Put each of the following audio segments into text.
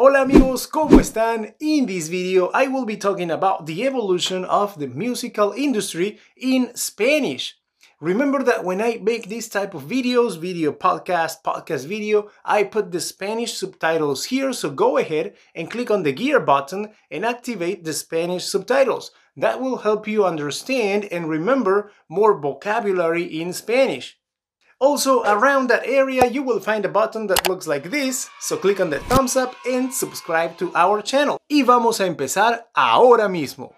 Hola amigos, ¿cómo están? In this video, I will be talking about the evolution of the musical industry in Spanish. Remember that when I make this type of videos, video podcast, podcast video, I put the Spanish subtitles here, so go ahead and click on the gear button and activate the Spanish subtitles. That will help you understand and remember more vocabulary in Spanish. Also, around that area, you will find a button that looks like this, so click on the thumbs up and subscribe to our channel. Y vamos a empezar ahora mismo.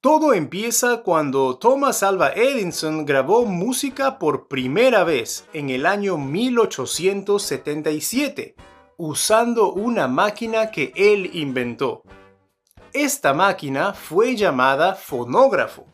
Todo empieza cuando Thomas Alva Edison grabó música por primera vez en el año 1877 usando una máquina que él inventó. Esta máquina fue llamada fonógrafo.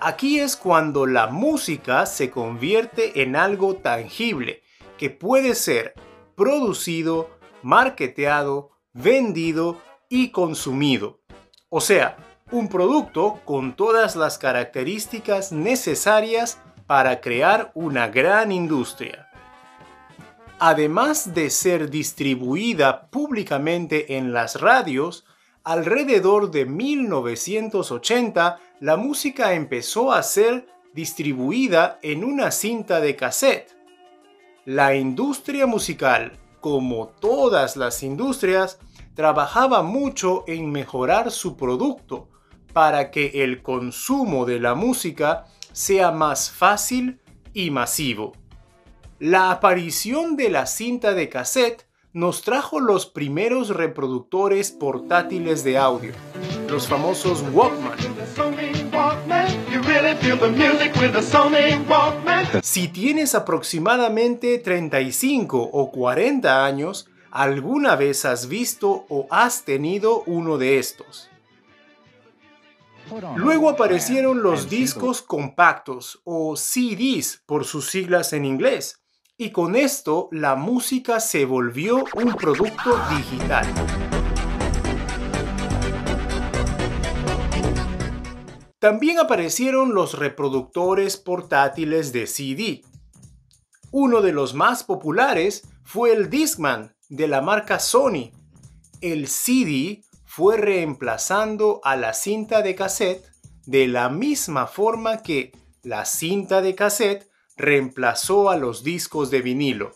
Aquí es cuando la música se convierte en algo tangible que puede ser producido, marketeado, vendido y consumido. O sea, un producto con todas las características necesarias para crear una gran industria. Además de ser distribuida públicamente en las radios, alrededor de 1980 la música empezó a ser distribuida en una cinta de cassette. La industria musical, como todas las industrias, trabajaba mucho en mejorar su producto para que el consumo de la música sea más fácil y masivo. La aparición de la cinta de cassette nos trajo los primeros reproductores portátiles de audio, los famosos Walkman. Si tienes aproximadamente 35 o 40 años, alguna vez has visto o has tenido uno de estos. Luego aparecieron los discos compactos o CDs por sus siglas en inglés, y con esto la música se volvió un producto digital. También aparecieron los reproductores portátiles de CD. Uno de los más populares fue el Discman de la marca Sony. El CD fue reemplazando a la cinta de cassette de la misma forma que la cinta de cassette reemplazó a los discos de vinilo.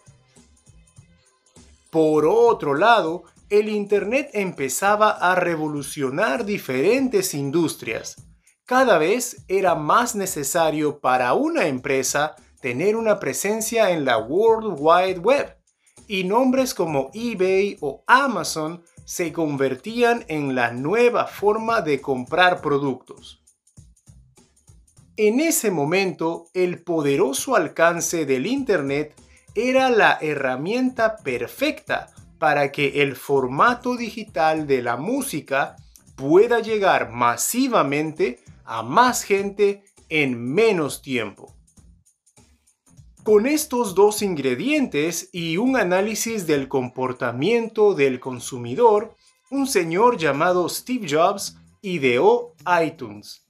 Por otro lado, el Internet empezaba a revolucionar diferentes industrias. Cada vez era más necesario para una empresa tener una presencia en la World Wide Web y nombres como eBay o Amazon se convertían en la nueva forma de comprar productos. En ese momento, el poderoso alcance del Internet era la herramienta perfecta para que el formato digital de la música pueda llegar masivamente a más gente en menos tiempo. Con estos dos ingredientes y un análisis del comportamiento del consumidor, un señor llamado Steve Jobs ideó iTunes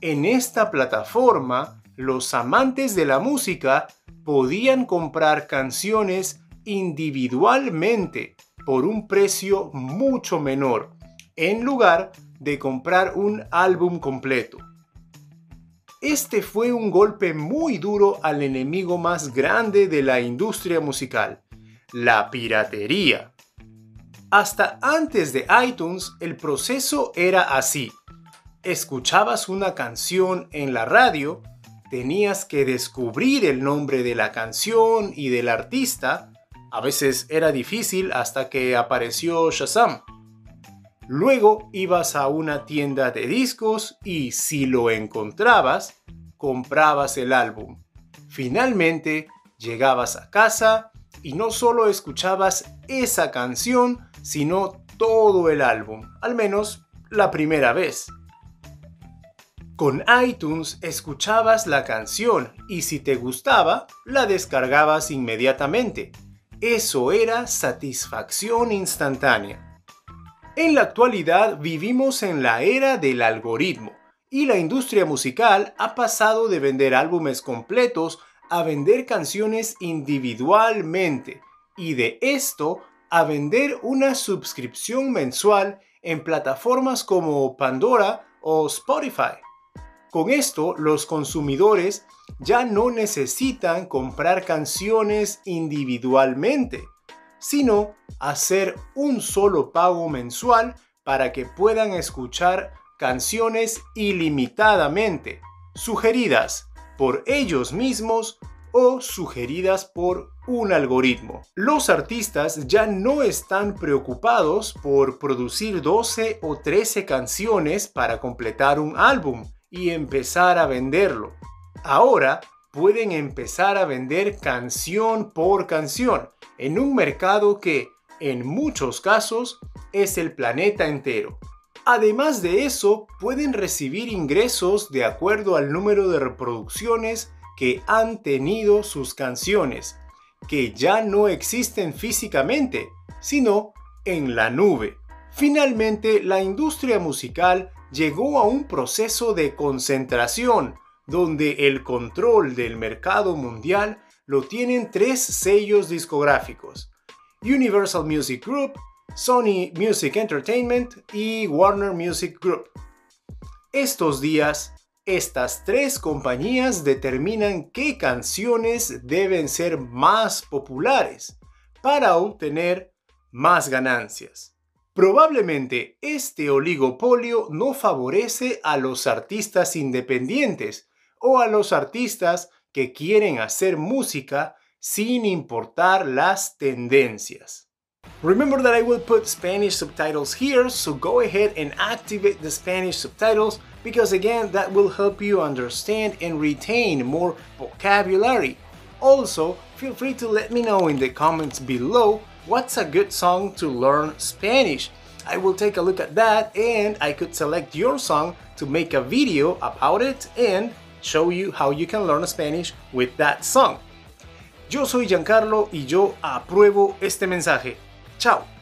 en esta plataforma, los amantes de la música podían comprar canciones individualmente por un precio mucho menor, en lugar de comprar un álbum completo. Este fue un golpe muy duro al enemigo más grande de la industria musical, la piratería. Hasta antes de iTunes el proceso era así escuchabas una canción en la radio, tenías que descubrir el nombre de la canción y del artista. A veces era difícil hasta que apareció Shazam. Luego ibas a una tienda de discos y si lo encontrabas, comprabas el álbum. Finalmente, llegabas a casa y no solo escuchabas esa canción, sino todo el álbum, al menos la primera vez. Con iTunes escuchabas la canción y si te gustaba, la descargabas inmediatamente. Eso era satisfacción instantánea. En la actualidad vivimos en la era del algoritmo, y la industria musical ha pasado de vender álbumes completos a vender canciones individualmente y de esto a vender una suscripción mensual en plataformas como Pandora o Spotify. Con esto, los consumidores ya no necesitan comprar canciones individualmente, sino hacer un solo pago mensual para que puedan escuchar canciones ilimitadamente, sugeridas por ellos mismos o sugeridas por un algoritmo. Los artistas ya no están preocupados por producir 12 o 13 canciones para completar un álbum y empezar a venderlo. Ahora pueden empezar a vender canción por canción en un mercado que, en muchos casos, es el planeta entero. Además de eso, pueden recibir ingresos de acuerdo al número de reproducciones que han tenido sus canciones, que ya no existen físicamente, sino en la nube. Finalmente, la industria musical llegó a un proceso de concentración, donde el control del mercado mundial lo tienen tres sellos discográficos, Universal Music Group, Sony Music Entertainment y Warner Music Group. Estos días, estas tres compañías determinan qué canciones deben ser más populares para obtener más ganancias. Probablemente este oligopolio no favorece a los artistas independientes o a los artistas que quieren hacer música sin importar las tendencias. Remember that I will put Spanish subtitles here, so go ahead and activate the Spanish subtitles because again that will help you understand and retain more vocabulary. Also, feel free to let me know in the comments below what's a good song to learn Spanish. I will take a look at that and I could select your song to make a video about it and show you how you can learn Spanish with that song. Yo soy Giancarlo y yo apruebo este mensaje. Chao.